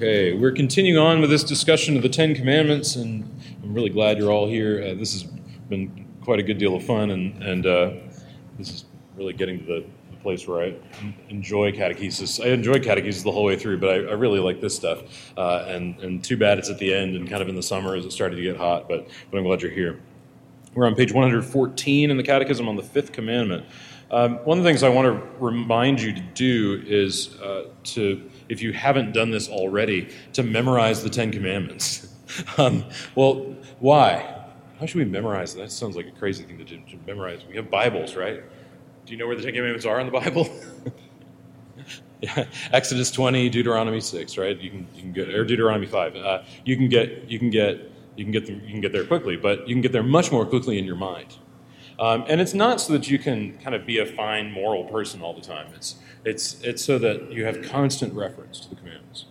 Okay, we're continuing on with this discussion of the Ten Commandments, and I'm really glad you're all here. Uh, this has been quite a good deal of fun, and, and uh, this is really getting to the, the place where I enjoy catechesis. I enjoy catechesis the whole way through, but I, I really like this stuff. Uh, and, and too bad it's at the end and kind of in the summer as it started to get hot, but, but I'm glad you're here. We're on page 114 in the Catechism on the Fifth Commandment. Um, one of the things I want to remind you to do is uh, to, if you haven't done this already, to memorize the Ten Commandments. um, well, why? How should we memorize? That sounds like a crazy thing to, do, to memorize. We have Bibles, right? Do you know where the Ten Commandments are in the Bible? yeah, Exodus 20, Deuteronomy 6, right? You can, you can get, or Deuteronomy 5. Uh, you can get, you can get, you can get, them, you can get there quickly, but you can get there much more quickly in your mind. Um, and it's not so that you can kind of be a fine moral person all the time. It's, it's, it's so that you have constant reference to the commandments.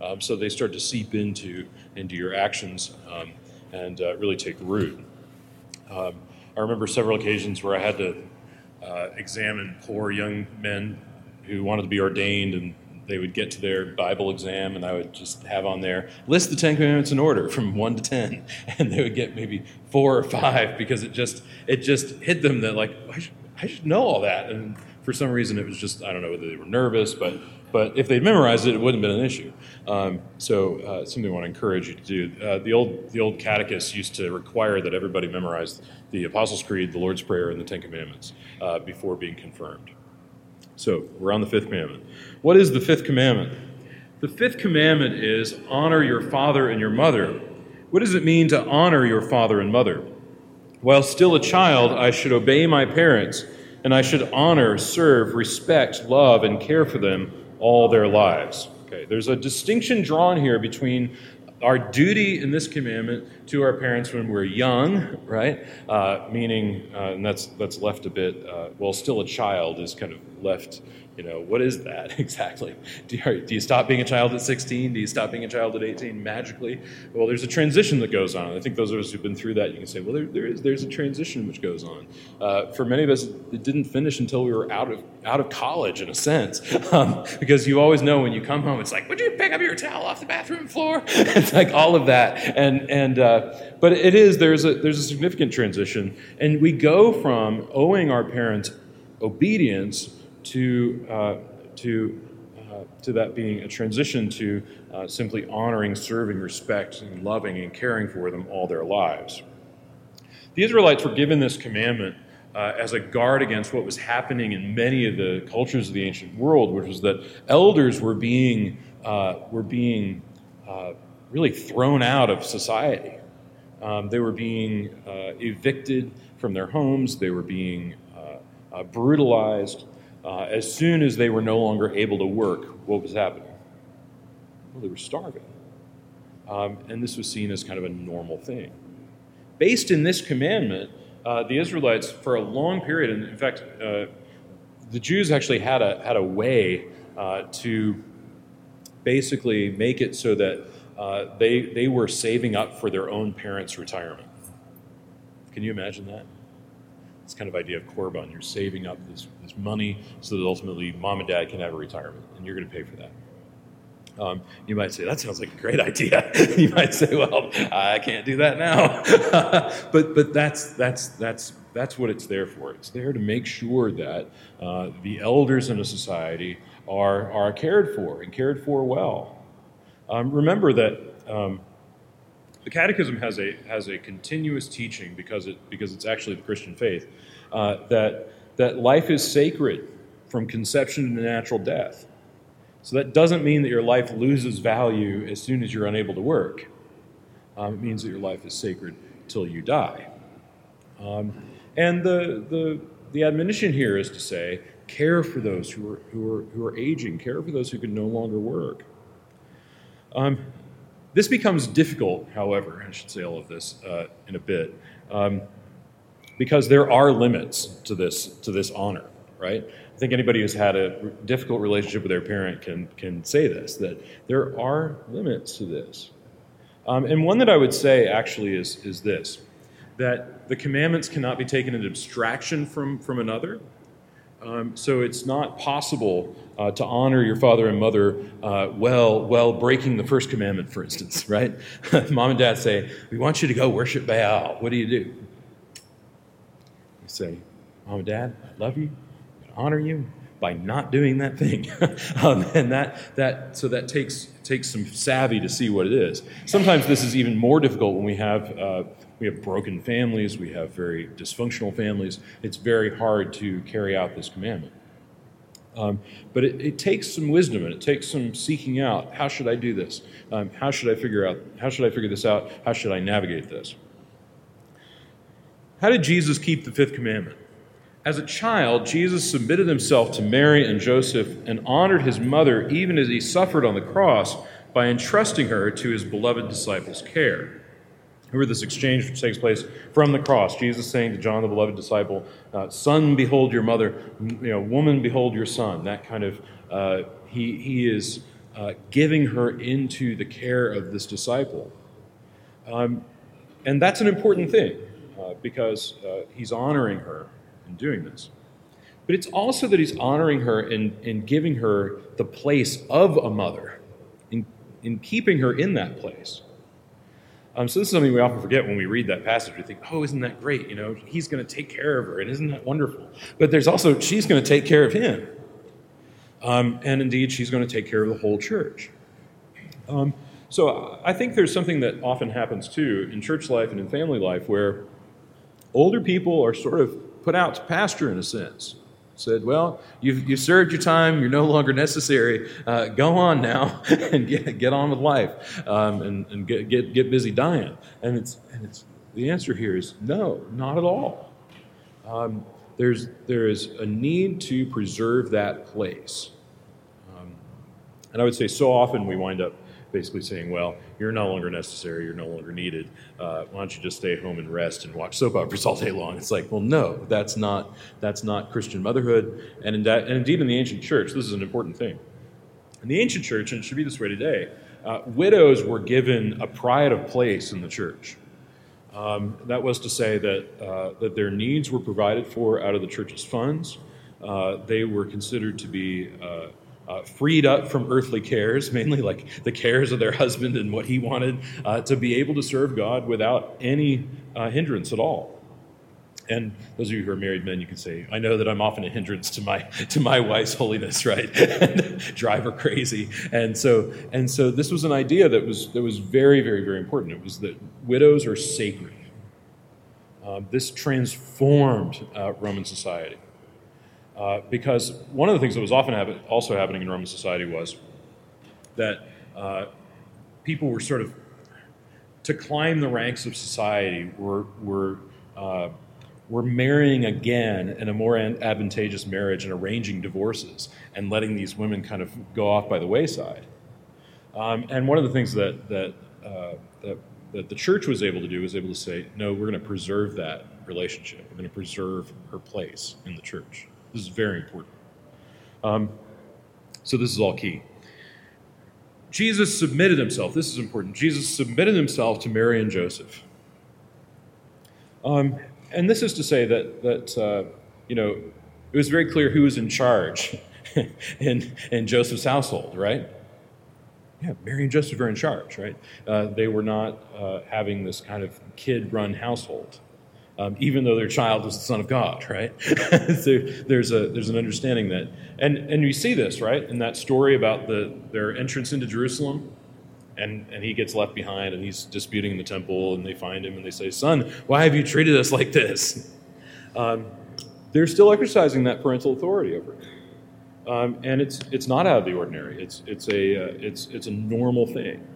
Um, so they start to seep into, into your actions um, and uh, really take root. Um, I remember several occasions where I had to uh, examine poor young men who wanted to be ordained and they would get to their Bible exam, and I would just have on there list the Ten Commandments in order from one to ten, and they would get maybe four or five because it just it just hit them that like I should, I should know all that, and for some reason it was just I don't know whether they were nervous, but but if they'd memorized it, it wouldn't have been an issue. Um, so uh, something I want to encourage you to do. Uh, the old the old catechists used to require that everybody memorize the Apostles' Creed, the Lord's Prayer, and the Ten Commandments uh, before being confirmed. So we're on the fifth commandment. What is the fifth commandment? The fifth commandment is honor your father and your mother. What does it mean to honor your father and mother? While still a child, I should obey my parents, and I should honor, serve, respect, love, and care for them all their lives. Okay, there's a distinction drawn here between our duty in this commandment to our parents when we're young, right? Uh, meaning, uh, and that's that's left a bit. Uh, well, still a child is kind of left you know, what is that exactly? Do you, do you, stop being a child at 16? Do you stop being a child at 18 magically? Well, there's a transition that goes on. I think those of us who've been through that, you can say, well, there, there is, there's a transition which goes on. Uh, for many of us, it didn't finish until we were out of, out of college, in a sense, um, because you always know when you come home, it's like, would you pick up your towel off the bathroom floor? it's like all of that. And, and, uh, but it is, there's a, there's a significant transition. And we go from owing our parents obedience to, uh, to, uh, to that being a transition to uh, simply honoring, serving, respecting, loving, and caring for them all their lives. The Israelites were given this commandment uh, as a guard against what was happening in many of the cultures of the ancient world, which was that elders were being, uh, were being uh, really thrown out of society. Um, they were being evicted from their homes, they were being brutalized. Uh, as soon as they were no longer able to work, what was happening? Well, they were starving. Um, and this was seen as kind of a normal thing. Based in this commandment, uh, the Israelites, for a long period, and in fact, uh, the Jews actually had a, had a way uh, to basically make it so that uh, they, they were saving up for their own parents' retirement. Can you imagine that? This kind of idea of korban. You're saving up this, this money so that ultimately mom and dad can have a retirement, and you're going to pay for that. Um, you might say, that sounds like a great idea. you might say, well, I can't do that now. but but that's, that's, that's, that's what it's there for. It's there to make sure that uh, the elders in a society are, are cared for and cared for well. Um, remember that um, the Catechism has a, has a continuous teaching because, it, because it's actually the Christian faith uh, that, that life is sacred from conception to natural death. So that doesn't mean that your life loses value as soon as you're unable to work. Um, it means that your life is sacred till you die. Um, and the, the, the admonition here is to say, care for those who are, who are, who are aging, care for those who can no longer work. Um, this becomes difficult, however, I should say all of this uh, in a bit, um, because there are limits to this, to this honor, right? I think anybody who's had a difficult relationship with their parent can, can say this, that there are limits to this. Um, and one that I would say actually is, is this that the commandments cannot be taken in abstraction from, from another. Um, so it's not possible uh, to honor your father and mother uh, well, well breaking the first commandment, for instance, right? Mom and dad say, We want you to go worship Baal. What do you do? You say, Mom and dad, I love you, I honor you by not doing that thing. um, and that, that, so that takes, takes some savvy to see what it is. Sometimes this is even more difficult when we have. Uh, we have broken families, we have very dysfunctional families. It's very hard to carry out this commandment. Um, but it, it, takes some wisdom and it takes some seeking out. How should I do this? Um, how should I figure out? How should I figure this out? How should I navigate this? How did Jesus keep the fifth commandment? As a child, Jesus submitted himself to Mary and Joseph and honored his mother even as he suffered on the cross by entrusting her to his beloved disciples' care. Remember this exchange which takes place from the cross. Jesus saying to John, the beloved disciple, uh, "Son, behold your mother; you know, woman, behold your son." That kind of uh, he he is uh, giving her into the care of this disciple, um, and that's an important thing uh, because uh, he's honoring her in doing this. But it's also that he's honoring her and, in giving her the place of a mother, in, in keeping her in that place. Um, so this is something we often forget when we read that passage. We think, "Oh, isn't that great? You know, he's going to take care of her, and isn't that wonderful?" But there's also she's going to take care of him, um, and indeed, she's going to take care of the whole church. Um, so I think there's something that often happens too in church life and in family life where older people are sort of put out to pasture in a sense said, Well, you've, you've served your time, you're no longer necessary. Uh, go on now and get, get on with life um, and, and get, get, get busy dying. And, it's, and it's, the answer here is no, not at all. Um, there's, there is a need to preserve that place. Um, and I would say so often we wind up basically saying, well, you're no longer necessary, you're no longer needed. Uh, why don't you just stay home and rest and watch soap operas all day long? It's like, well, no, that's not that's not Christian motherhood. And, in that, and indeed, in the ancient church, this is an important thing. In the ancient church, and it should be this way today, uh, widows were given a pride of place in the church. Um, that was to say that, uh, that their needs were provided for out of the church's funds. Uh, they were considered to be uh, freed up from earthly cares, mainly like the cares of their husband and what he wanted, uh, to be able to serve God without any uh, hindrance at all. And those of you who are married men, you can say, "I know that I'm often a hindrance to my to my wife's holiness, right? and drive her crazy." And so, and so, this was an idea that was that was very, very, very important. It was that widows are sacred. Um, this transformed uh, Roman society. Uh, because one of the things that was often also happening in Roman society was that uh, people were sort of, to climb the ranks of society, were, were, uh, were marrying again in a more advantageous marriage and arranging divorces and letting these women kind of go off by the wayside. Um, and one of the things that, that, uh, that, that the church was able to do was able to say, no, we're going to preserve that relationship. We're going to preserve her place in the church. This is very important. Um, so, this is all key. Jesus submitted himself. This is important. Jesus submitted himself to Mary and Joseph. Um, and this is to say that, that uh, you know, it was very clear who was in charge in, in Joseph's household, right? Yeah, Mary and Joseph are in charge, right? Uh, they were not uh, having this kind of kid run household um, even though their child was the Son of God, right? so there's, a, there's an understanding that. And, and you see this, right, in that story about the, their entrance into Jerusalem. And, and he gets left behind and he's disputing in the temple, and they find him and they say, Son, why have you treated us like this? Um, they're still exercising that parental authority over him. Um, and it's, it's not out of the ordinary, it's, it's, a, uh, it's, it's a normal thing.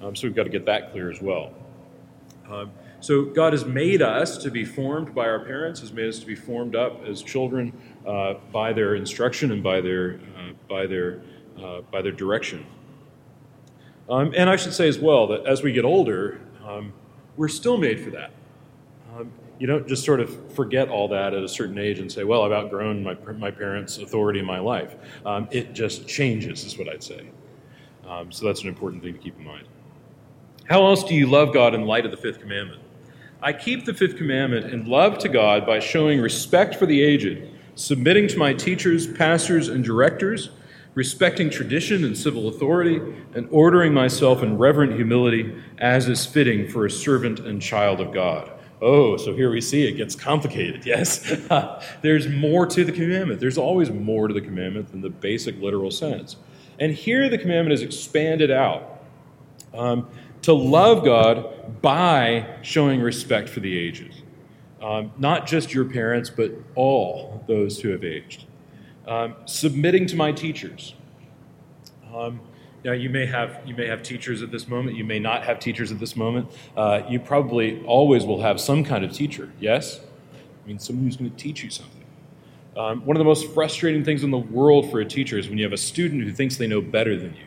Um, so we've got to get that clear as well. Um, so God has made us to be formed by our parents, has made us to be formed up as children uh, by their instruction and by their, uh, by their, uh, by their direction. Um, and I should say as well that as we get older, um, we're still made for that. Um, you don't just sort of forget all that at a certain age and say, well, I've outgrown my, my parents' authority in my life. Um, it just changes, is what I'd say. Um, so that's an important thing to keep in mind. How else do you love God in light of the fifth commandment? I keep the fifth commandment in love to God by showing respect for the aged, submitting to my teachers, pastors, and directors, respecting tradition and civil authority, and ordering myself in reverent humility as is fitting for a servant and child of God. Oh, so here we see it gets complicated, yes? There's more to the commandment. There's always more to the commandment than the basic literal sense. And here the commandment is expanded out um, to love God by showing respect for the ages. Um, not just your parents, but all those who have aged. Um, submitting to my teachers. Um, now, you may have you may have teachers at this moment. You may not have teachers at this moment. Uh, you probably always will have some kind of teacher. Yes, I mean someone who's going to teach you something. Um, one of the most frustrating things in the world for a teacher is when you have a student who thinks they know better than you.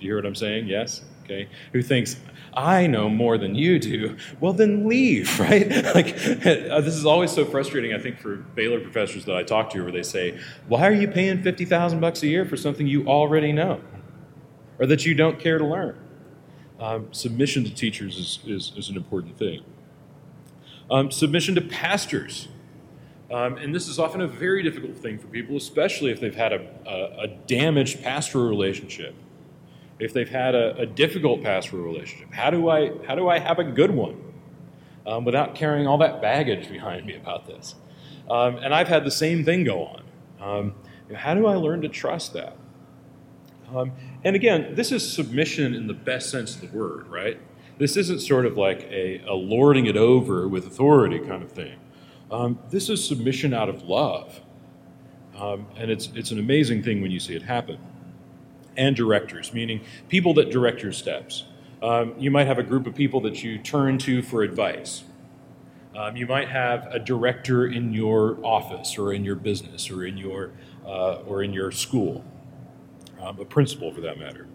Do you hear what I'm saying? Yes. Okay. Who thinks I know more than you do? Well, then leave, right? like uh, this is always so frustrating. I think for Baylor professors that I talk to, where they say, "Why are you paying fifty thousand bucks a year for something you already know?" or that you don't care to learn. Um, submission to teachers is, is, is, an important thing. Um, submission to pastors. Um, and this is often a very difficult thing for people, especially if they've had a, a, a damaged pastoral relationship, if they've had a, a, difficult pastoral relationship. How do I, how do I have a good one um, without carrying all that baggage behind me about this? Um, and I've had the same thing go on. Um, how do I learn to trust that? Um, and again, this is submission in the best sense of the word, right? This isn't sort of like a, a lording it over with authority kind of thing. Um, this is submission out of love. Um, and it's, it's an amazing thing when you see it happen. And directors, meaning people that direct your steps. Um, you might have a group of people that you turn to for advice. Um, you might have a director in your office or in your business or in your, uh, or in your school um, a principal for that matter.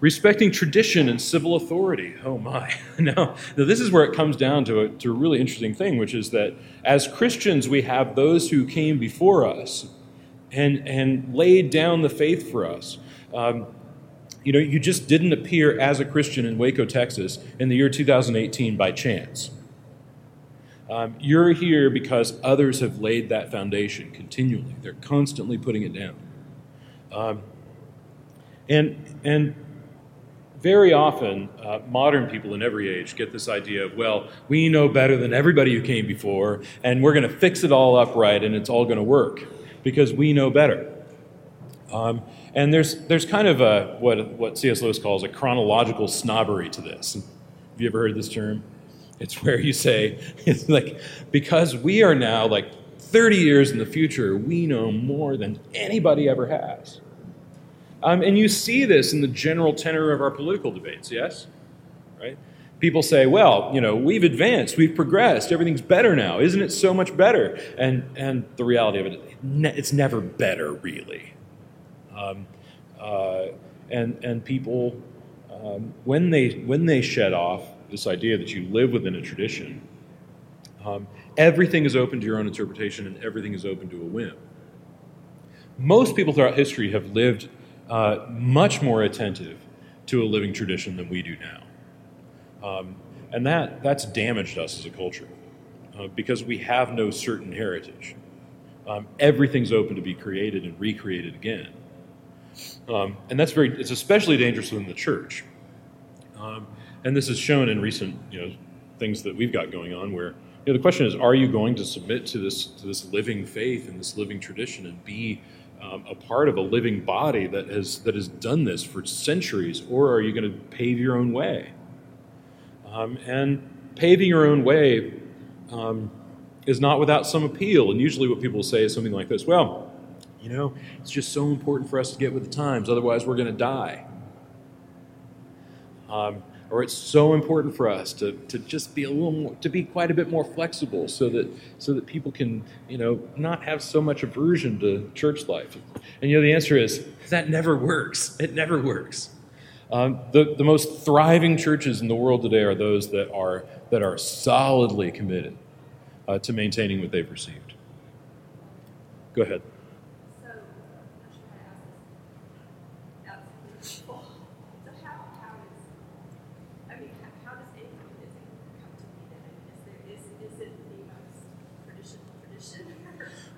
Respecting tradition and civil authority. Oh my. now, now, this is where it comes down to a, to a really interesting thing, which is that as Christians, we have those who came before us and, and laid down the faith for us. Um, you know, you just didn't appear as a Christian in Waco, Texas in the year 2018 by chance. Um, you're here because others have laid that foundation continually. They're constantly putting it down. Um, and, and very often, uh, modern people in every age get this idea of, well, we know better than everybody who came before, and we're going to fix it all up right, and it's all going to work because we know better. Um, and there's, there's kind of a, what, what C.S. Lewis calls a chronological snobbery to this. Have you ever heard this term? It's where you say, it's like, because we are now like 30 years in the future, we know more than anybody ever has. Um, and you see this in the general tenor of our political debates, yes? Right? People say, well, you know, we've advanced, we've progressed, everything's better now. Isn't it so much better? And, and the reality of it, it's never better, really. Um, uh, and, and people, um, when, they, when they shed off this idea that you live within a tradition, um, everything is open to your own interpretation and everything is open to a whim. Most people throughout history have lived uh, much more attentive to a living tradition than we do now. Um, and that, that's damaged us as a culture uh, because we have no certain heritage. Um, everything's open to be created and recreated again. Um, and that's very, it's especially dangerous within the church. Um, and this is shown in recent you know, things that we've got going on where you know, the question is, are you going to submit to this to this living faith and this living tradition and be um, a part of a living body that has that has done this for centuries, or are you going to pave your own way? Um, and paving your own way um, is not without some appeal. And usually, what people say is something like this: "Well, you know, it's just so important for us to get with the times; otherwise, we're going to die." Um, or it's so important for us to, to just be a little more to be quite a bit more flexible so that so that people can you know not have so much aversion to church life and you know the answer is that never works it never works um, the, the most thriving churches in the world today are those that are that are solidly committed uh, to maintaining what they've received. Go ahead.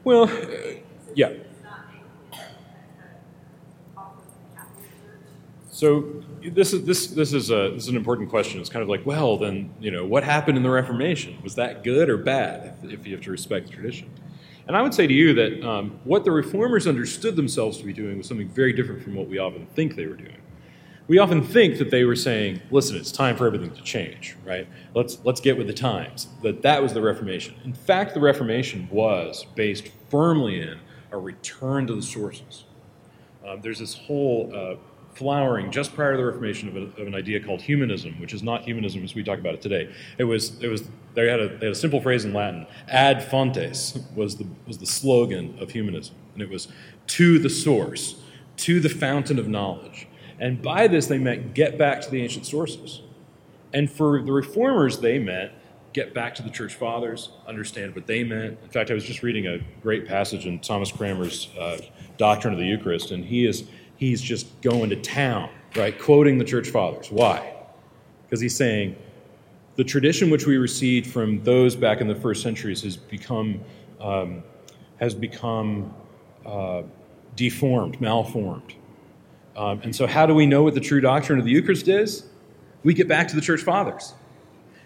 Well, uh, yeah. So this is this this is a this is an important question. It's kind of like, well, then you know, what happened in the Reformation? Was that good or bad? If, if you have to respect tradition, and I would say to you that um, what the reformers understood themselves to be doing was something very different from what we often think they were doing. We often think that they were saying, "Listen, it's time for everything to change, right? Let's let's get with the times." That that was the Reformation. In fact, the Reformation was based firmly in a return to the sources. Um, there's this whole uh, flowering just prior to the Reformation of, a, of, an idea called humanism, which is not humanism as we talk about it today. It was, it was they, had a, they had a simple phrase in Latin, ad fontes was the, was the slogan of humanism. And it was to the source, to the fountain of knowledge. And by this, they meant get back to the ancient sources. And for the reformers, they meant get back to the church fathers, understand what they meant. In fact, I was just reading a great passage in Thomas Cranmer's uh, Doctrine of the Eucharist, and he is he's just going to town, right? Quoting the church fathers. Why? Because he's saying the tradition which we received from those back in the first centuries has become um, has become uh, deformed, malformed. Um, and so, how do we know what the true doctrine of the Eucharist is? We get back to the church fathers.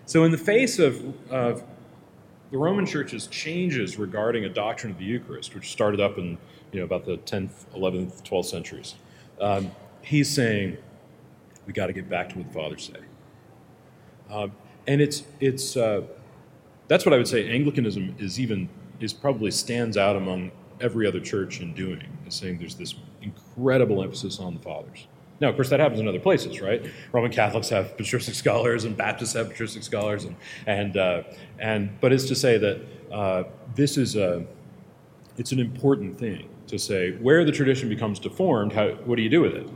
So, in the face of, of the Roman Church's changes regarding a doctrine of the Eucharist, which started up in you know about the 10th, 11th, 12th centuries, um, he's saying we got to get back to what the fathers say. Um, and it's it's uh, that's what I would say. Anglicanism is even is probably stands out among every other church in doing is saying there's this incredible emphasis on the fathers. Now, of course, that happens in other places, right? Roman Catholics have patristic scholars, and Baptists have patristic scholars, and and uh, and. But it's to say that uh, this is a it's an important thing to say where the tradition becomes deformed, how, what do you do with it?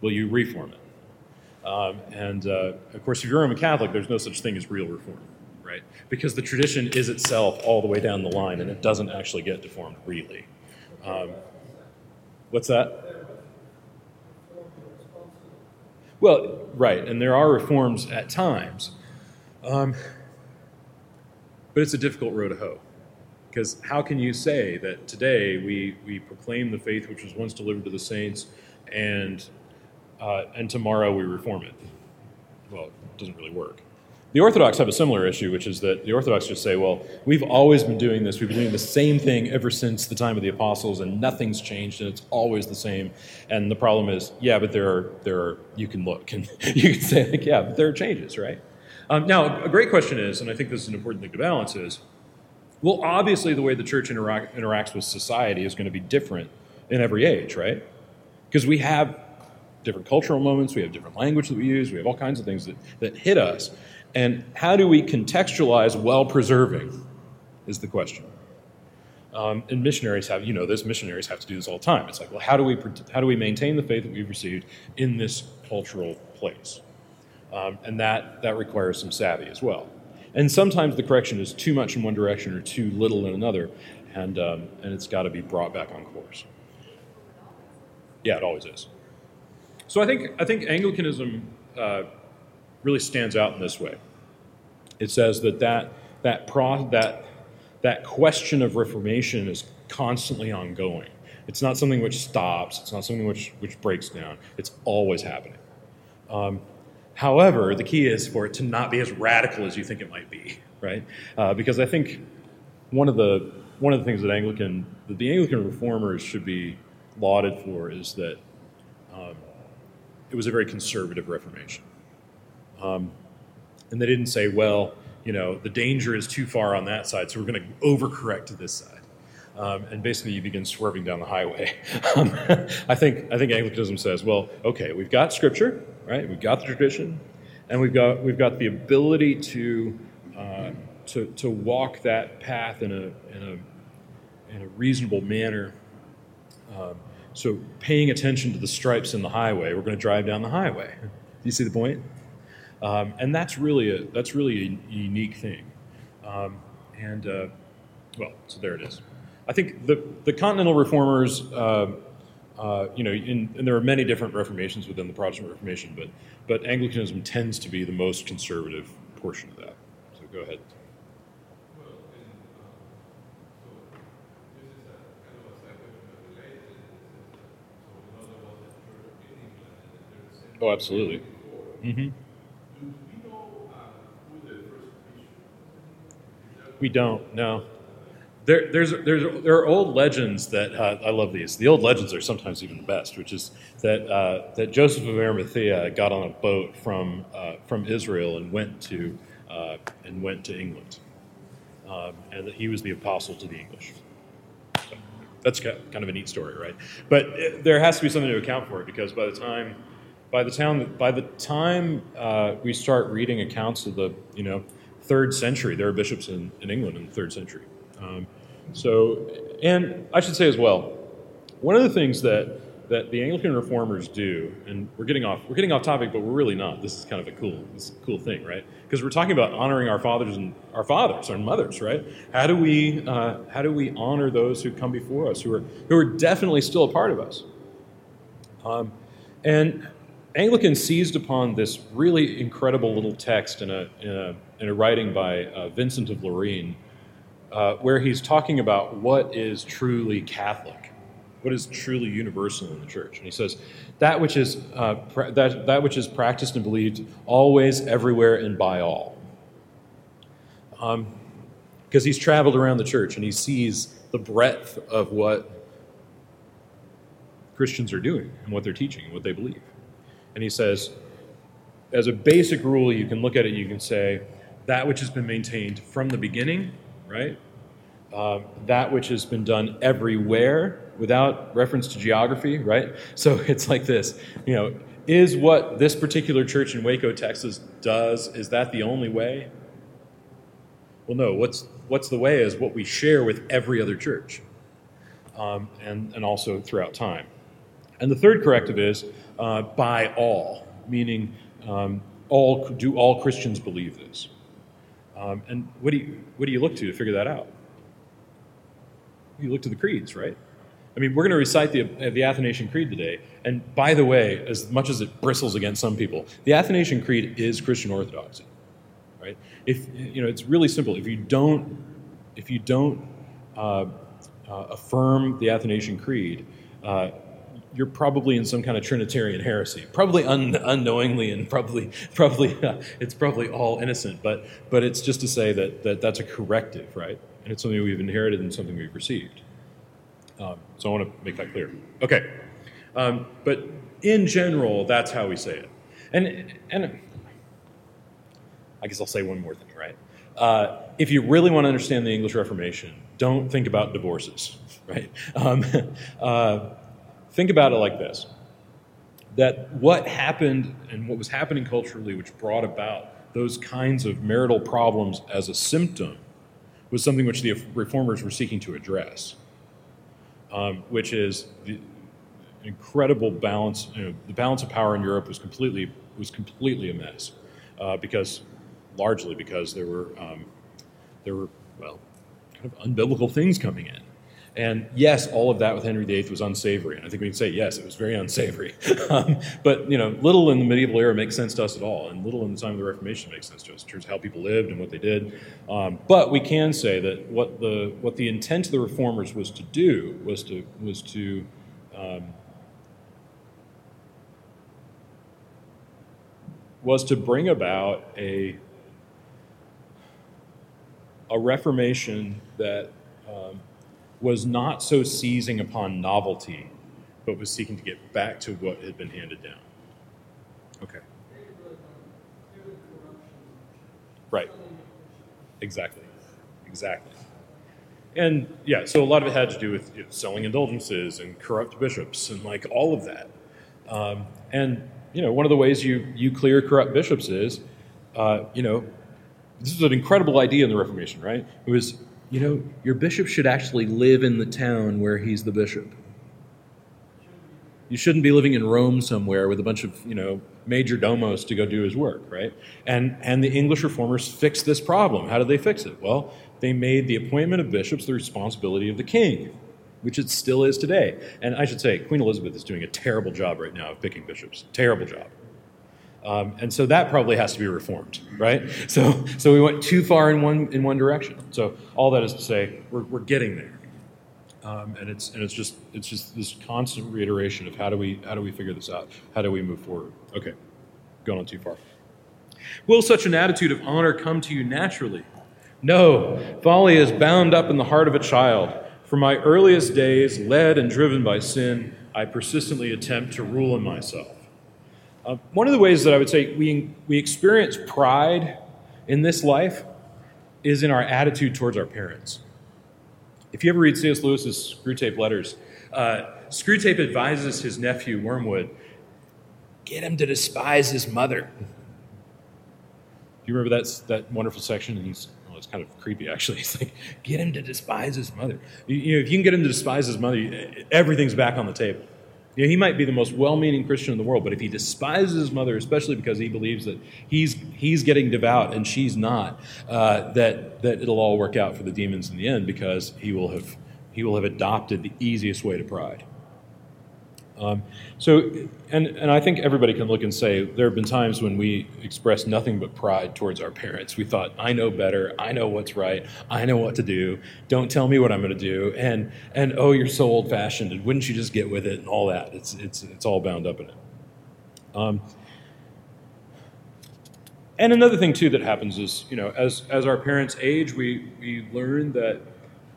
Will you reform it. Um, and uh, of course, if you're Roman Catholic, there's no such thing as real reform, right? Because the tradition is itself all the way down the line and it doesn't actually get deformed really. Um, what's that? Well, right, and there are reforms at times, um, but it's a difficult road to hoe. Because how can you say that today we, we proclaim the faith which was once delivered to the saints and, uh, and tomorrow we reform it? Well, it doesn't really work. The Orthodox have a similar issue, which is that the Orthodox just say, well, we've always been doing this. We've been doing the same thing ever since the time of the apostles, and nothing's changed, and it's always the same. And the problem is, yeah, but there are, there are you can look, and you can say, like, yeah, but there are changes, right? Um, now, a great question is, and I think this is an important thing to balance, is well, obviously, the way the church interact, interacts with society is going to be different in every age, right? Because we have different cultural moments, we have different language that we use, we have all kinds of things that, that hit us. And how do we contextualize while preserving is the question. Um, and missionaries have, you know, this missionaries have to do this all the time. It's like, well, how do we how do we maintain the faith that we've received in this cultural place? Um, and that that requires some savvy as well. And sometimes the correction is too much in one direction or too little in another, and, um, and it's got to be brought back on course. Yeah, it always is. So I think, I think Anglicanism uh, really stands out in this way. It says that that, that, pro, that that question of reformation is constantly ongoing. It's not something which stops, it's not something which, which breaks down, it's always happening. Um, However, the key is for it to not be as radical as you think it might be, right? Uh, because I think one of the one of the things that Anglican that the Anglican reformers should be lauded for is that um, it was a very conservative Reformation, um, and they didn't say, well, you know, the danger is too far on that side, so we're going to overcorrect to this side. Um, and basically you begin swerving down the highway. Um, I think I think Anglicanism says, well, okay, we've got Scripture, right? We've got the tradition, and we've got we've got the ability to uh, to to walk that path in a in a in a reasonable manner. Um, so paying attention to the stripes in the highway, we're going to drive down the highway. Do you see the point? Um, and that's really a that's really a unique thing. Um, and uh, well, so there it is. I think the, the Continental Reformers, uh, uh, you know, in, and there are many different reformations within the Protestant Reformation, but but Anglicanism tends to be the most conservative portion of that. So go ahead. Oh, absolutely. Mm-hmm. We don't, know. There, there's, there's, there are old legends that uh, I love these. The old legends are sometimes even the best, which is that, uh, that Joseph of Arimathea got on a boat from, uh, from Israel and went to, uh, and went to England, um, and that he was the apostle to the English. So that's kind of a neat story, right? But it, there has to be something to account for it because by the time, by the time, by the time uh, we start reading accounts of the, you know, third century, there are bishops in, in England in the third century. Um, so, and I should say as well, one of the things that that the Anglican reformers do, and we're getting off we're getting off topic, but we're really not. This is kind of a cool this cool thing, right? Because we're talking about honoring our fathers and our fathers, our mothers, right? How do we uh, how do we honor those who come before us, who are who are definitely still a part of us? Um, and Anglican seized upon this really incredible little text in a in a, in a writing by uh, Vincent of Lérins uh, where he's talking about what is truly Catholic, what is truly universal in the church. And he says, that which is, uh, pra- that, that which is practiced and believed always, everywhere, and by all. Because um, he's traveled around the church and he sees the breadth of what Christians are doing and what they're teaching and what they believe. And he says, as a basic rule, you can look at it, and you can say, that which has been maintained from the beginning right? Uh, that which has been done everywhere without reference to geography, right? So it's like this, you know, is what this particular church in Waco, Texas does, is that the only way? Well, no, what's, what's the way is what we share with every other church um, and, and also throughout time. And the third corrective is uh, by all, meaning um, all, do all Christians believe this? Um, and what do, you, what do you look to to figure that out? You look to the creeds, right? I mean, we're going to recite the, the Athanasian Creed today. And by the way, as much as it bristles against some people, the Athanasian Creed is Christian orthodoxy, right? If you know, it's really simple. If you don't, if you don't uh, uh, affirm the Athanasian Creed, uh, you're probably in some kind of Trinitarian heresy, probably un- unknowingly, and probably probably uh, it's probably all innocent. But but it's just to say that, that that's a corrective, right? And it's something we've inherited and something we've received. Um, so I want to make that clear. Okay, um, but in general, that's how we say it. And and I guess I'll say one more thing, right? Uh, if you really want to understand the English Reformation, don't think about divorces, right? Um, uh, think about it like this that what happened and what was happening culturally, which brought about those kinds of marital problems as a symptom, was something which the reformers were seeking to address, um, which is the incredible balance. You know, the balance of power in Europe was completely was completely a mess uh, because, largely because there were um, there were well, kind of unbiblical things coming in. And yes, all of that with Henry VIII was unsavory. And I think we can say, yes, it was very unsavory. um, but, you know, little in the medieval era makes sense to us at all. And little in the time of the Reformation makes sense to us in terms of how people lived and what they did. Um, but we can say that what the, what the intent of the reformers was to do was to, was to um, was to bring about a, a reformation that um, was not so seizing upon novelty, but was seeking to get back to what had been handed down. Okay. Right. Exactly. Exactly. And yeah, so a lot of it had to do with you know, selling indulgences and corrupt bishops and like all of that. Um, and you know, one of the ways you you clear corrupt bishops is, uh, you know, this is an incredible idea in the Reformation, right? It was you know, your bishop should actually live in the town where he's the bishop. You shouldn't be living in Rome somewhere with a bunch of, you know, major domos to go do his work, right? And, and the English reformers fixed this problem. How did they fix it? Well, they made the appointment of bishops the responsibility of the king, which it still is today. And I should say, Queen Elizabeth is doing a terrible job right now of picking bishops. Terrible job. Um, and so that probably has to be reformed, right? So, so we went too far in one, in one direction. So all that is to say, we're, we're getting there. Um, and it's and it's just it's just this constant reiteration of how do we how do we figure this out? How do we move forward? Okay, going on too far. Will such an attitude of honor come to you naturally? No, folly is bound up in the heart of a child. From my earliest days, led and driven by sin, I persistently attempt to rule in myself. Uh, one of the ways that I would say we, we experience pride in this life is in our attitude towards our parents. If you ever read C.S. Lewis's Screwtape Letters, uh, Screwtape advises his nephew Wormwood, get him to despise his mother. Do you remember that, that wonderful section? And he's it's kind of creepy actually. He's like, get him to despise his mother. You, you know, if you can get him to despise his mother, everything's back on the table. Know, he might be the most well-meaning Christian in the world, but if he despises his mother, especially because he believes that he's he's getting devout and she's not, uh, that that it'll all work out for the demons in the end because he will have he will have adopted the easiest way to pride. Um, so, and, and I think everybody can look and say there have been times when we expressed nothing but pride towards our parents. We thought, I know better, I know what's right, I know what to do, don't tell me what I'm going to do, and, and oh, you're so old fashioned, and wouldn't you just get with it, and all that. It's, it's, it's all bound up in it. Um, and another thing, too, that happens is, you know, as, as our parents age, we, we learn that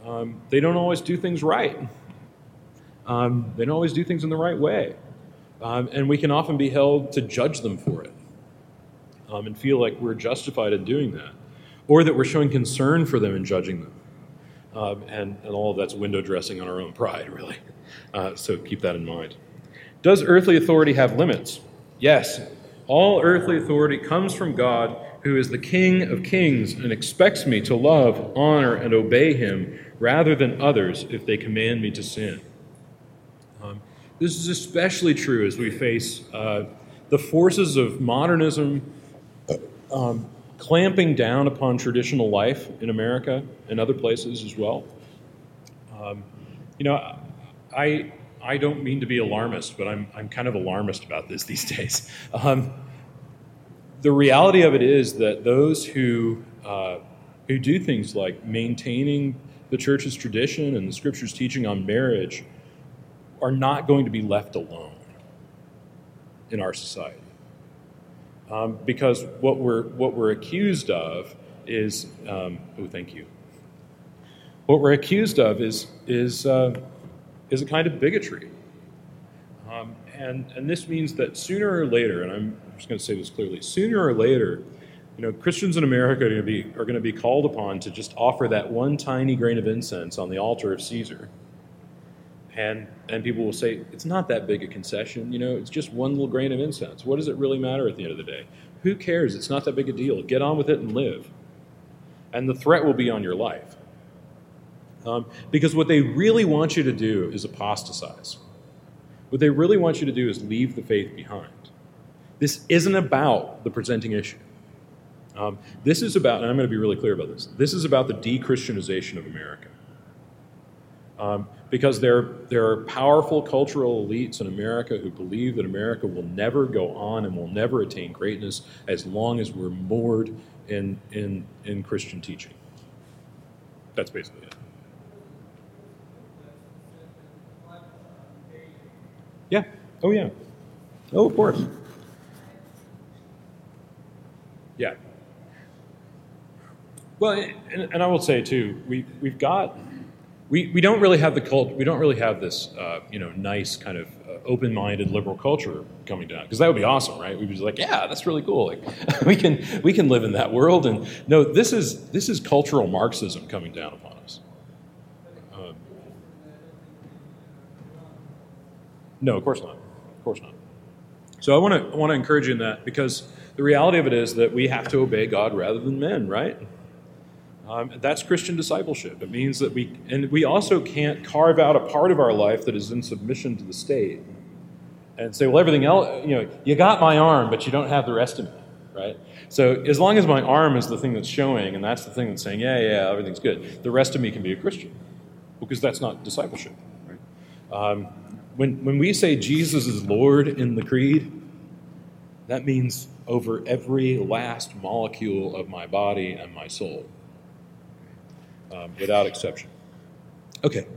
um, they don't always do things right. Um, they don't always do things in the right way. Um, and we can often be held to judge them for it um, and feel like we're justified in doing that, or that we're showing concern for them and judging them. Um, and, and all of that's window dressing on our own pride, really. Uh, so keep that in mind. Does earthly authority have limits? Yes. All earthly authority comes from God, who is the King of kings and expects me to love, honor, and obey him rather than others if they command me to sin. This is especially true as we face uh, the forces of modernism um, clamping down upon traditional life in America and other places as well. Um, you know, I, I don't mean to be alarmist, but I'm, I'm kind of alarmist about this these days. Um, the reality of it is that those who, uh, who do things like maintaining the church's tradition and the scripture's teaching on marriage are not going to be left alone in our society. Um, because what we're, what we're accused of is, um, oh, thank you. What we're accused of is, is, uh, is a kind of bigotry. Um, and, and this means that sooner or later, and I'm just going to say this clearly, sooner or later, you know, Christians in America are going, to be, are going to be called upon to just offer that one tiny grain of incense on the altar of Caesar and and people will say it's not that big a concession you know it's just one little grain of incense. What does it really matter at the end of the day? Who cares? It's not that big a deal. Get on with it and live. And the threat will be on your life. Um, because what they really want you to do is apostatize. What they really want you to do is leave the faith behind. This isn't about the presenting issue. Um, this is about and i'm going to be really clear about this this is about the de-christianization of america um, because there, there are powerful cultural elites in America who believe that America will never go on and will never attain greatness as long as we're moored in, in, in Christian teaching. That's basically it. Yeah. Oh, yeah. Oh, of course. Yeah. Well, and, and I will say too, we, we've got we, we don't really have the cult, we don't really have this uh, you know nice kind of uh, open-minded liberal culture coming down. Because that would be awesome right? We'd be like yeah that's really cool. Like we can we can live in that world. And no this is this is cultural marxism coming down upon us. Um, no of course not. Of course not. So i want to i want to encourage you in that because the reality of it is that we have to obey god rather than men right um, that's Christian discipleship. It means that we, and we also can't carve out a part of our life that is in submission to the state and say, well, everything else, you know, you got my arm, but you don't have the rest of me, right? So as long as my arm is the thing that's showing, and that's the thing that's saying, yeah, yeah, everything's good, the rest of me can be a Christian because that's not discipleship, right? Um, when, when we say Jesus is Lord in the creed, that means over every last molecule of my body and my soul um, without exception. Okay,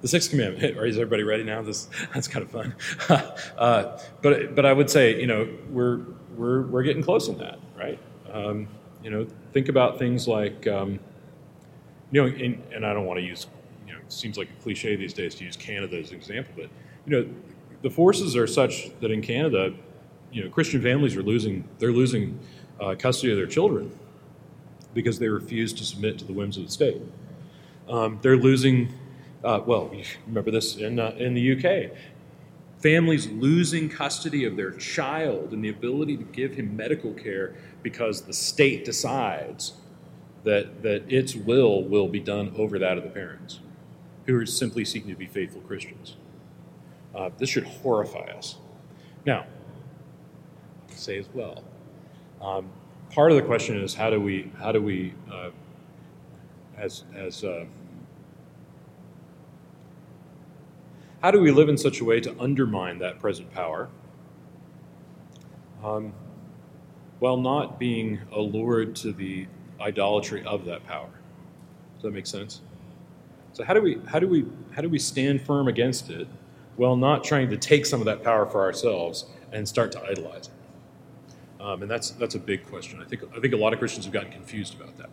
the sixth commandment. Is everybody ready now? This that's kind of fun. uh, but but I would say you know we're we're we're getting close on that, right? Um, you know, think about things like um, you know, in, and I don't want to use you know, it seems like a cliche these days to use Canada as an example, but you know, the forces are such that in Canada, you know, Christian families are losing they're losing uh, custody of their children because they refuse to submit to the whims of the state. Um, they're losing, uh, well, remember this in, uh, in the UK. Families losing custody of their child and the ability to give him medical care because the state decides that, that its will will be done over that of the parents, who are simply seeking to be faithful Christians. Uh, this should horrify us. Now, say as well. Um, part of the question is how do we how do we uh, as as uh, how do we live in such a way to undermine that present power? Um, while not being allured to the idolatry of that power. Does that make sense? So how do we how do we how do we stand firm against it while not trying to take some of that power for ourselves and start to idolize it um, and that's that's a big question. I think I think a lot of Christians have gotten confused about that.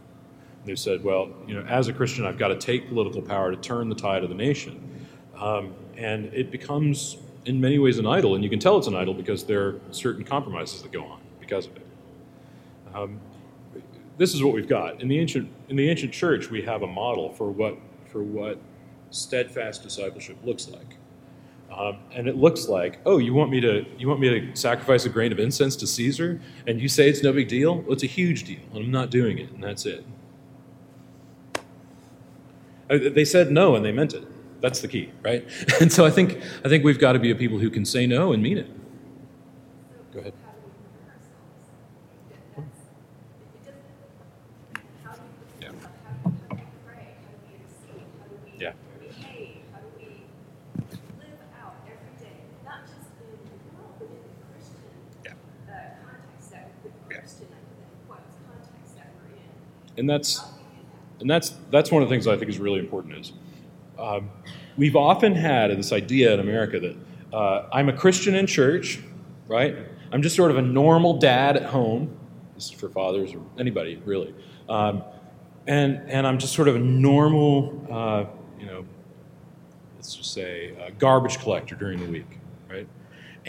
They've said, well, you know, as a Christian, I've got to take political power to turn the tide of the nation, um, and it becomes in many ways an idol. And you can tell it's an idol because there are certain compromises that go on because of it. Um, this is what we've got in the ancient in the ancient church. We have a model for what for what steadfast discipleship looks like. Um, and it looks like, oh, you want me to you want me to sacrifice a grain of incense to Caesar, and you say it's no big deal? Well, it's a huge deal, and I'm not doing it, and that's it. Uh, they said no, and they meant it. That's the key, right? And so I think I think we've got to be a people who can say no and mean it. Go ahead. And that's and that's that's one of the things I think is really important. Is um, we've often had this idea in America that uh, I'm a Christian in church, right? I'm just sort of a normal dad at home. This is for fathers or anybody really, um, and and I'm just sort of a normal, uh, you know, let's just say garbage collector during the week?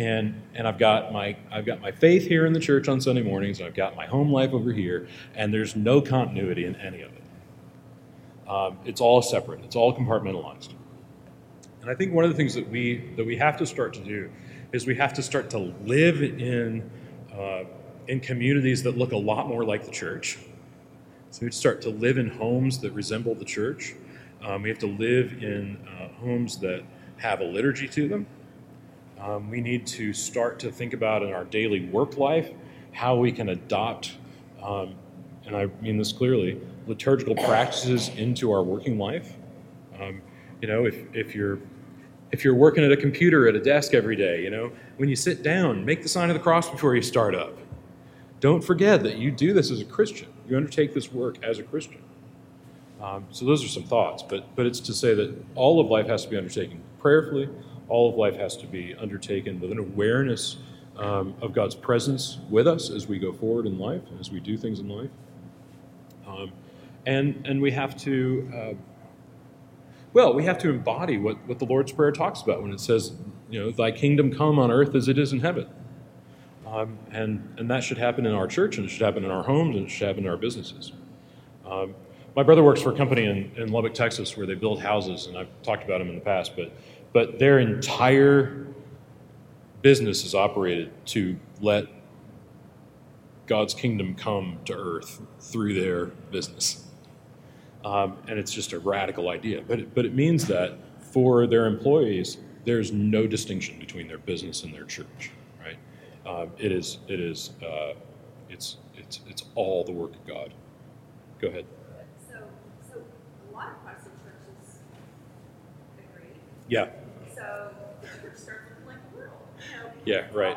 And and I've got my I've got my faith here in the church on Sunday mornings, and I've got my home life over here, and there's no continuity in any of it. Um, it's all separate. It's all compartmentalized. And I think one of the things that we that we have to start to do is we have to start to live in uh, in communities that look a lot more like the church. So we start to live in homes that resemble the church. Um, we have to live in uh, homes that have a liturgy to them um, we need to start to think about in our daily work life how we can adopt, um, and I mean this clearly, liturgical practices into our working life. Um, you know, if, if you're if you're working at a computer at a desk every day, you know, when you sit down, make the sign of the cross before you start up. Don't forget that you do this as a Christian. You undertake this work as a Christian. Um, so those are some thoughts, but but it's to say that all of life has to be undertaken prayerfully, all of life has to be undertaken with an awareness um, of God's presence with us as we go forward in life, as we do things in life. Um, and, and we have to, uh, well, we have to embody what, what the Lord's Prayer talks about when it says, you know, thy kingdom come on earth as it is in heaven. Um, and, and that should happen in our church, and it should happen in our homes, and it should happen in our businesses. Um, my brother works for a company in, in Lubbock, Texas, where they build houses, and I've talked about them in the past, but but their entire business is operated to let God's kingdom come to earth through their business. Um, and it's just a radical idea. But it, but it means that for their employees, there's no distinction between their business and their church, right? Um, it is it is uh, it's it's it's all the work of God. Go ahead. So so a lot of Protestant churches agree. Yeah. Yeah, right.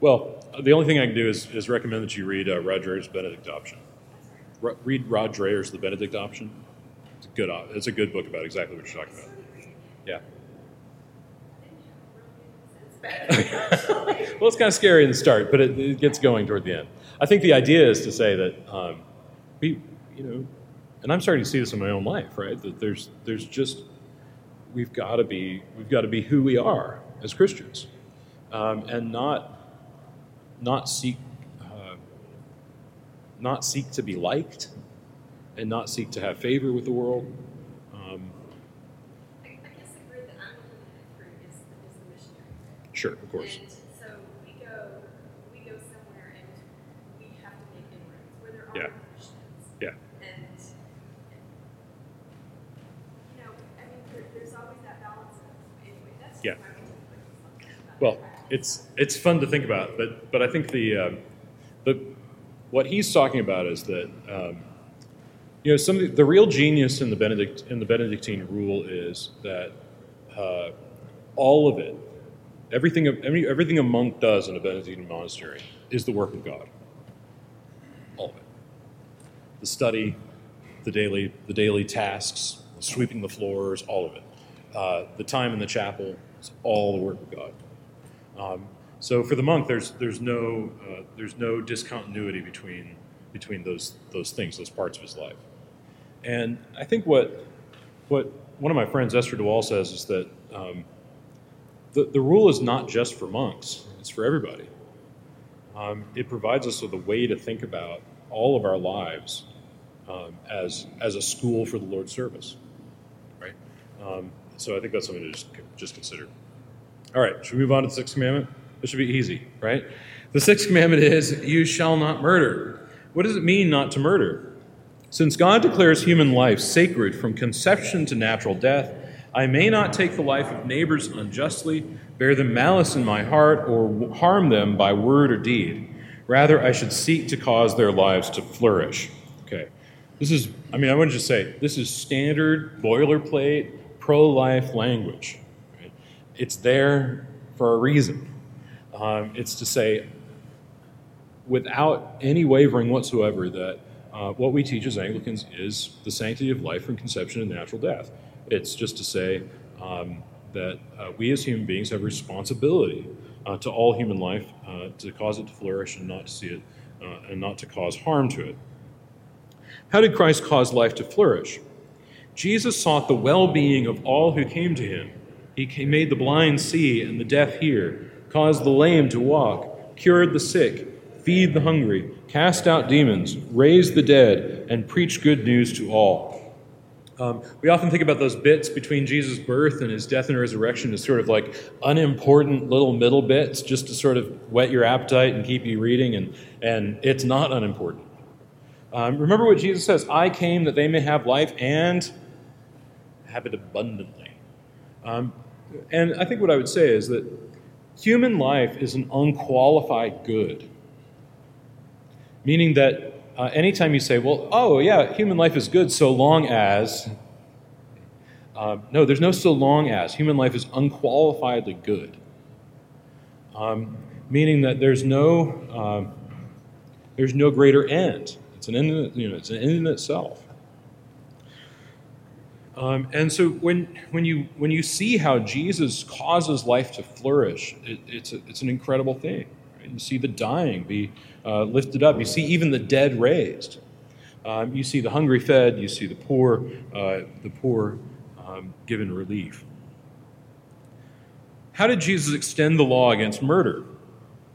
Well, the only thing I can do is, is recommend that you read uh, Rod Dreher's Benedict Option. read Rod Dreher's The Benedict Option. It's a good, it's a good book about exactly what you're talking about. Yeah. well, it's kind of scary in the start, but it, it, gets going toward the end. I think the idea is to say that um, we, you know, and I'm starting to see this in my own life, right? That there's there's just we've got to be we've got to be who we are as Christians, um, and not not seek uh, not seek to be liked, and not seek to have favor with the world. Um, I, I guess the group that I'm looking at through is, is the missionary. Sure, of course. And so we go we go somewhere and we have to make inroads where there are Yeah. Christians. Yeah. And, and you know, I mean, there, there's always that balance of anyway. That's Yeah. just my opinion, but it's not Well, practice. It's it's fun to think about, but but I think the um, the what he's talking about is that um, you know some of the, the real genius in the Benedict in the Benedictine rule is that uh, all of it, everything every, everything a monk does in a Benedictine monastery is the work of God. All of it, the study, the daily the daily tasks, sweeping the floors, all of it, uh, the time in the chapel, it's all the work of God. Um, so for the monk, there's there's no uh, there's no discontinuity between between those those things, those parts of his life. And I think what what one of my friends Esther de Waal says is that um, the the rule is not just for monks; it's for everybody. Um, it provides us with a way to think about all of our lives um, as as a school for the Lord's service, right? Um, so I think that's something to just just consider. All right, should we move on to the sixth commandment? This should be easy, right? The sixth commandment is, You shall not murder. What does it mean not to murder? Since God declares human life sacred from conception to natural death, I may not take the life of neighbors unjustly, bear them malice in my heart, or harm them by word or deed. Rather, I should seek to cause their lives to flourish. Okay. This is, I mean, I want to just say, this is standard boilerplate pro life language. It's there for a reason. Um, it's to say, without any wavering whatsoever, that uh, what we teach as Anglicans is the sanctity of life from conception and natural death. It's just to say um, that uh, we as human beings have responsibility uh, to all human life uh, to cause it to flourish and not to see it uh, and not to cause harm to it. How did Christ cause life to flourish? Jesus sought the well being of all who came to him. He made the blind see and the deaf hear, caused the lame to walk, cured the sick, feed the hungry, cast out demons, raised the dead, and preached good news to all. Um, we often think about those bits between Jesus' birth and his death and resurrection as sort of like unimportant little middle bits just to sort of whet your appetite and keep you reading, and, and it's not unimportant. Um, remember what Jesus says I came that they may have life and have it abundantly. Um, and I think what I would say is that human life is an unqualified good. Meaning that uh, anytime you say, well, oh, yeah, human life is good so long as. Uh, no, there's no so long as. Human life is unqualifiedly good. Um, meaning that there's no, um, there's no greater end. It's an end, you know, it's an end in itself. Um, and so when, when, you, when you see how Jesus causes life to flourish, it, it's, a, it's an incredible thing. Right? You see the dying be uh, lifted up. You see even the dead raised. Um, you see the hungry fed. You see the poor, uh, the poor um, given relief. How did Jesus extend the law against murder?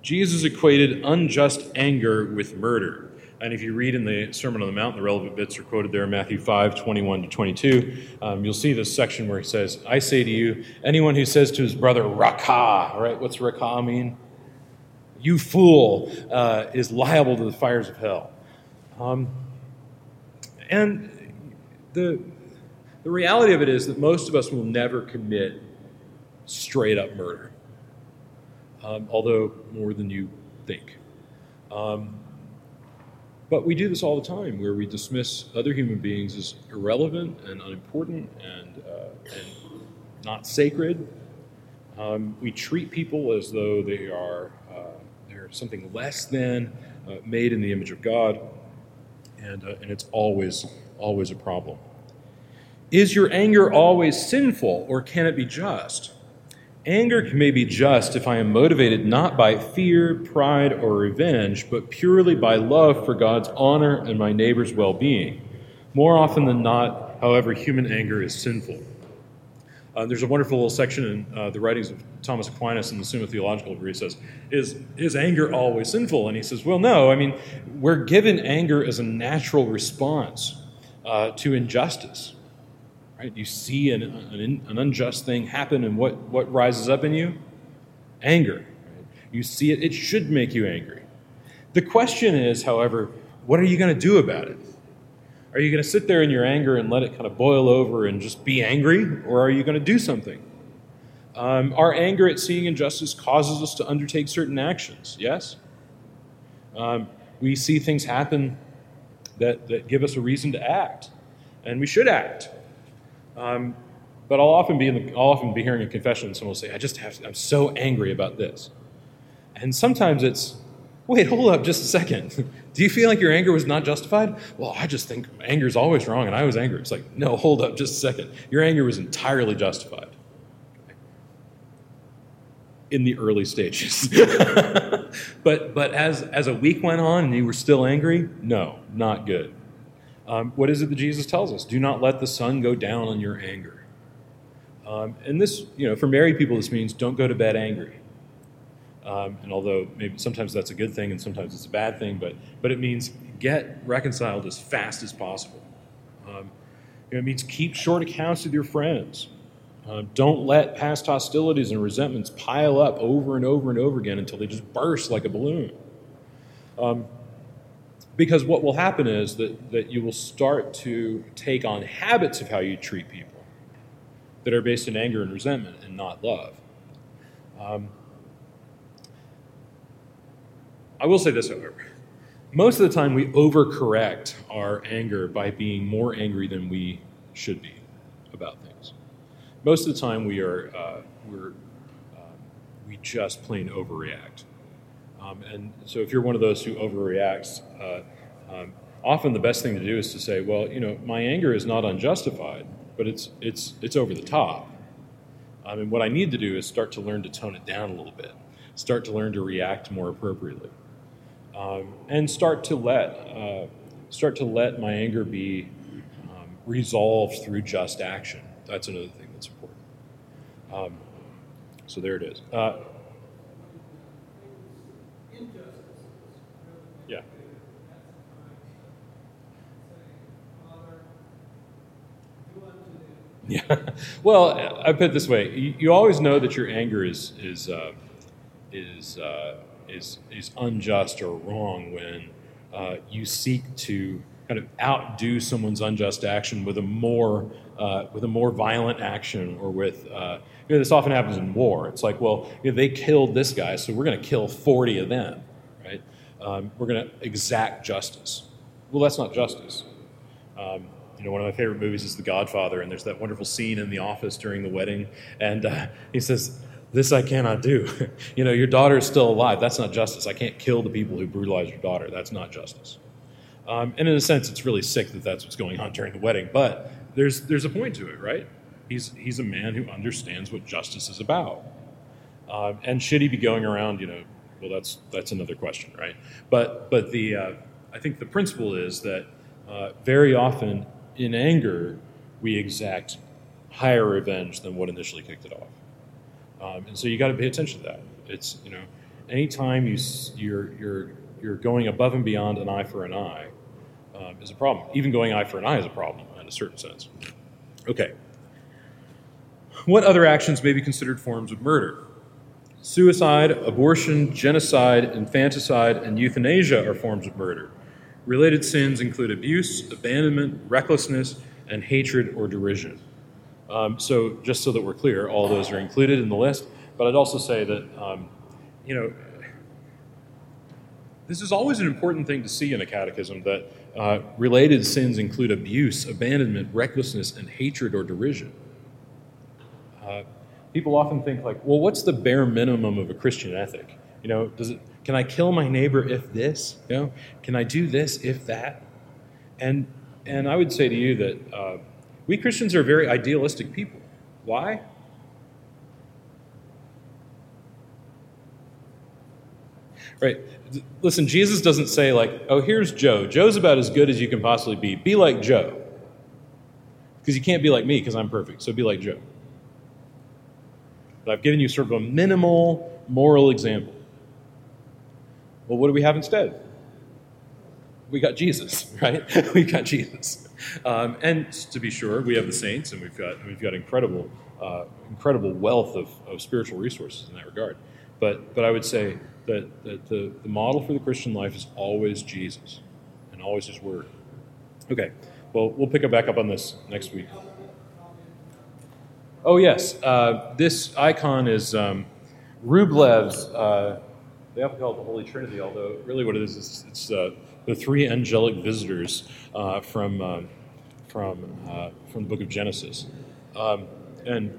Jesus equated unjust anger with murder. And if you read in the Sermon on the Mount, the relevant bits are quoted there, in Matthew 5, 21 to 22. Um, you'll see this section where he says, I say to you, anyone who says to his brother, Raca, right? What's Raca mean? You fool, uh, is liable to the fires of hell. Um, and the, the reality of it is that most of us will never commit straight up murder, um, although more than you think. Um, but we do this all the time, where we dismiss other human beings as irrelevant and unimportant and, uh, and not sacred. Um, we treat people as though they are uh, they're something less than, uh, made in the image of God, and, uh, and it's always always a problem. Is your anger always sinful, or can it be just? Anger may be just if I am motivated not by fear, pride, or revenge, but purely by love for God's honor and my neighbor's well being. More often than not, however, human anger is sinful. Uh, there's a wonderful little section in uh, the writings of Thomas Aquinas in the Summa Theologica where he says, is, is anger always sinful? And he says, Well, no. I mean, we're given anger as a natural response uh, to injustice. Right? You see an, an, an, unjust thing happen, and what, what rises up in you? Anger. Right? You see it, it should make you angry. The question is, however, what are you going to do about it? Are you going to sit there in your anger and let it kind of boil over and just be angry, or are you going to do something? Um, our anger at seeing injustice causes us to undertake certain actions, yes? Um, we see things happen that, that give us a reason to act, and we should act. Um, but I'll often be the, I'll often be hearing a confession, and someone will say, "I just have, I'm so angry about this," and sometimes it's, "Wait, hold up, just a second. Do you feel like your anger was not justified? Well, I just think anger is always wrong, and I was angry. It's like, no, hold up just a second. Your anger was entirely justified in the early stages. but but as, as a week went on and you were still angry, no, not good. Um, what is it that Jesus tells us? Do not let the sun go down on your anger. Um, and this, you know, for married people, this means don't go to bed angry. Um, and although maybe sometimes that's a good thing and sometimes it's a bad thing, but, but it means get reconciled as fast as possible. Um, you know, it means keep short accounts with your friends. Uh, don't let past hostilities and resentments pile up over and over and over again until they just burst like a balloon. Because what will happen is that, that you will start to take on habits of how you treat people that are based in anger and resentment and not love. Um, I will say this, however. Most of the time, we overcorrect our anger by being more angry than we should be about things. Most of the time, we are uh, we're um, we just plain overreact. Um, and so, if you're one of those who overreacts, uh, um, often the best thing to do is to say, "Well, you know, my anger is not unjustified, but it's it's it's over the top." I mean, what I need to do is start to learn to tone it down a little bit, start to learn to react more appropriately um, and start to let uh, start to let my anger be um, resolved through just action. That's another thing that's important. Um, so there it is. Uh, Yeah. well, I put it this way: you, you, always know that your anger is is uh, is uh, is, is unjust or wrong when uh, you seek to kind of outdo someone's unjust action with a more uh, with a more violent action or with uh, you know, this often happens in war. It's like, well, you know, they killed this guy, so we're going to kill 40 of them, right? Um, we're going to exact justice. Well, that's not justice. Um, you know, one of my favorite movies is The Godfather, and there's that wonderful scene in the office during the wedding, and uh, he says, this I cannot do. you know, your daughter is still alive. That's not justice. I can't kill the people who brutalized your daughter. That's not justice. Um, and in a sense, it's really sick that that's what's going on during the wedding. But there's there's a point to it, right? He's he's a man who understands what justice is about. Um, and should he be going around, you know? Well, that's that's another question, right? But but the uh, I think the principle is that uh, very often in anger we exact higher revenge than what initially kicked it off. Um, and so you got to pay attention to that. It's you know, anytime you you're you're you're going above and beyond an eye for an eye um, is a problem. Even going eye for an eye is a problem in a certain sense. Okay. What other actions may be considered forms of murder? Suicide, abortion, genocide, infanticide, and euthanasia are forms of murder. Related sins include abuse, abandonment, recklessness, and hatred or derision. Um, so just so that we're clear, all those are included in the list. But I'd also say that, um, you know, this is always an important thing to see in a catechism that uh, related sins include abuse, abandonment, recklessness, and hatred or derision. Uh, people often think like, well, what's the bare minimum of a Christian ethic? You know, does it? Can I kill my neighbor if this? You know, can I do this if that? And and I would say to you that. Uh, We Christians are very idealistic people. Why? Right. Listen, Jesus doesn't say, like, oh, here's Joe. Joe's about as good as you can possibly be. Be like Joe. Because you can't be like me because I'm perfect. So be like Joe. But I've given you sort of a minimal moral example. Well, what do we have instead? We got Jesus, right? we got Jesus. Um, and to be sure, we have the saints, and we've got we've got incredible, uh, incredible wealth of, of spiritual resources in that regard. But but I would say that, that the, the model for the Christian life is always Jesus, and always His Word. Okay, well we'll pick it back up on this next week. Oh yes, uh, this icon is um, Rublev's. Uh, they often call it the Holy Trinity, although really what it is is it's uh, the three angelic visitors uh, from um, from uh, from the Book of Genesis, um, and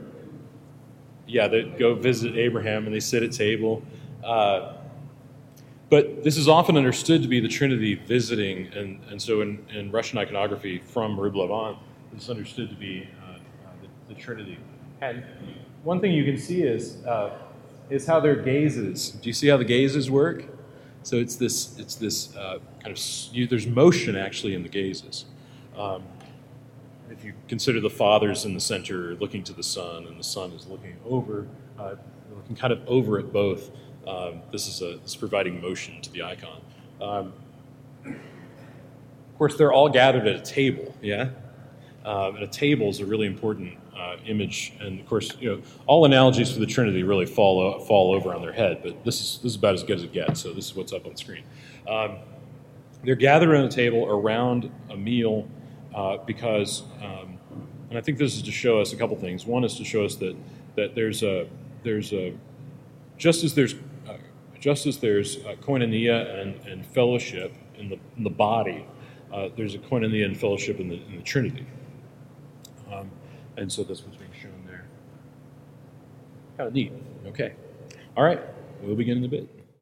yeah, they go visit Abraham and they sit at table. Uh, but this is often understood to be the Trinity visiting, and, and so in, in Russian iconography from Rublev on, it's understood to be the, the Trinity. And one thing you can see is uh, is how their gazes. Do you see how the gazes work? So it's this it's this uh, kind of you, there's motion actually in the gazes. Um, if you consider the father's in the center, looking to the son, and the son is looking over, uh, looking kind of over at both. Um, this is a this providing motion to the icon. Um, of course, they're all gathered at a table. Yeah, um, and a table is a really important uh, image, and of course, you know, all analogies for the Trinity really fall fall over on their head. But this is this is about as good as it gets. So this is what's up on the screen. Um, they're gathered around a table around a meal uh, because, um, and I think this is to show us a couple things. One is to show us that that there's a there's a just as there's uh, just as there's koinonia and, and fellowship in the in the body, uh, there's a koinonia and fellowship in the in the Trinity. And so that's what's being shown there. Kind of neat. Okay. All right. We'll begin in a bit.